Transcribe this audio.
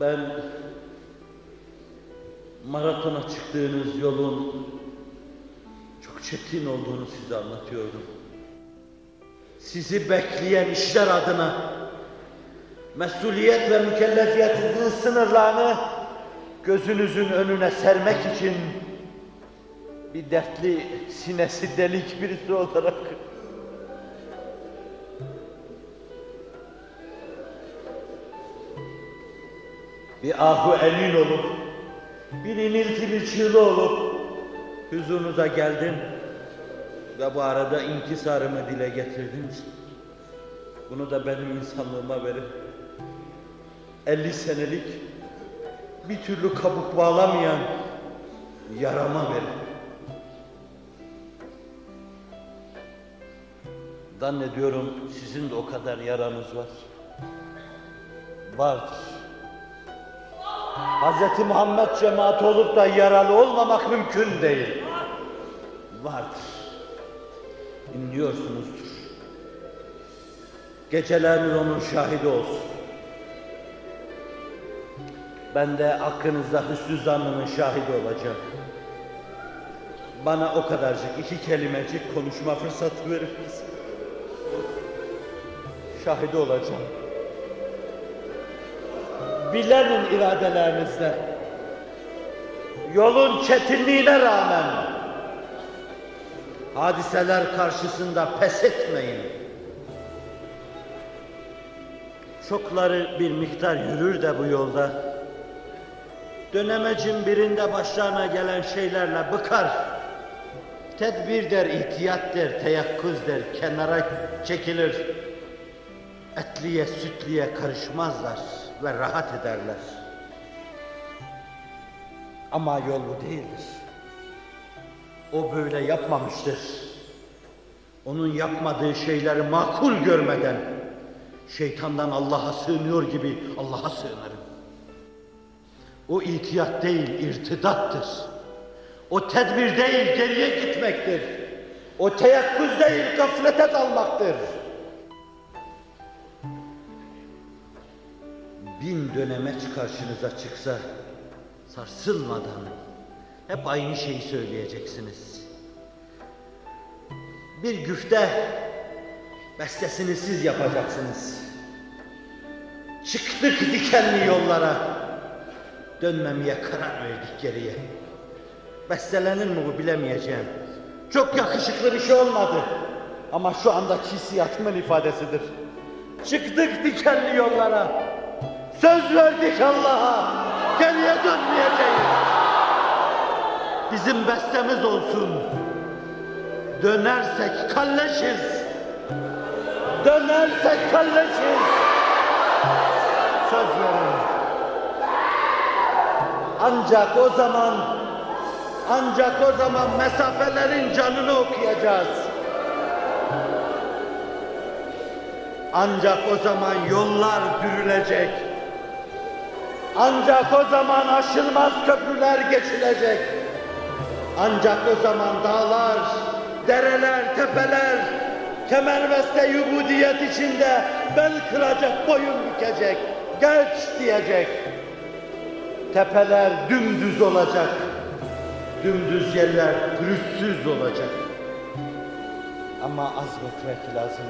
Ben maratona çıktığınız yolun çok çetin olduğunu size anlatıyordum. Sizi bekleyen işler adına mesuliyet ve mükellefiyetinizin sınırlarını gözünüzün önüne sermek için bir dertli sinesi delik birisi olarak bir ahu elin olup bir iniltili çığlı olup huzurunuza geldim ve bu arada inkisarımı dile getirdim. Bunu da benim insanlığıma verin. 50 senelik bir türlü kabuk bağlamayan yarama verin. Zannediyorum sizin de o kadar yaranız var. Vardır. Hz. Muhammed cemaati olup da yaralı olmamak mümkün değil. Vardır. Dinliyorsunuzdur. Geceleriniz onun şahidi olsun. Ben de hakkınızda hüsnü zannının şahidi olacağım. Bana o kadarcık iki kelimecik konuşma fırsatı verir misin? Şahidi olacağım. Bilenin iradelerinizle, yolun çetinliğine rağmen hadiseler karşısında pes etmeyin. Çokları bir miktar yürür de bu yolda, dönemecin birinde başlarına gelen şeylerle bıkar. Tedbir der, ihtiyat der, teyakkuz der, kenara çekilir. Etliye, sütliye karışmazlar ve rahat ederler. Ama yol bu değildir. O böyle yapmamıştır. Onun yapmadığı şeyleri makul görmeden şeytandan Allah'a sığınıyor gibi Allah'a sığınırım. O ihtiyat değil, irtidattır. O tedbir değil, geriye gitmektir. O teyakkuz değil, gaflete dalmaktır. Bin dönemeç karşınıza çıksa, sarsılmadan hep aynı şeyi söyleyeceksiniz. Bir güfte bestesini siz yapacaksınız. Çıktık dikenli yollara, dönmemeye karar verdik geriye. Bestelenir mi bu bilemeyeceğim. Çok yakışıklı bir şey olmadı. Ama şu andaki hissiyatımın ifadesidir. Çıktık dikenli yollara. Söz verdik Allah'a. Geriye dönmeyeceğiz. Bizim bestemiz olsun. Dönersek kalleşiz. Dönersek kalleşiz. Söz verin. Ancak o zaman ancak o zaman mesafelerin canını okuyacağız. Ancak o zaman yollar dürülecek. Ancak o zaman aşılmaz köprüler geçilecek. Ancak o zaman dağlar, dereler, tepeler, kemerveste yubudiyet içinde bel kıracak, boyun bükecek, geç diyecek. Tepeler dümdüz olacak, dümdüz yerler pürüzsüz olacak. Ama azmetmek lazım.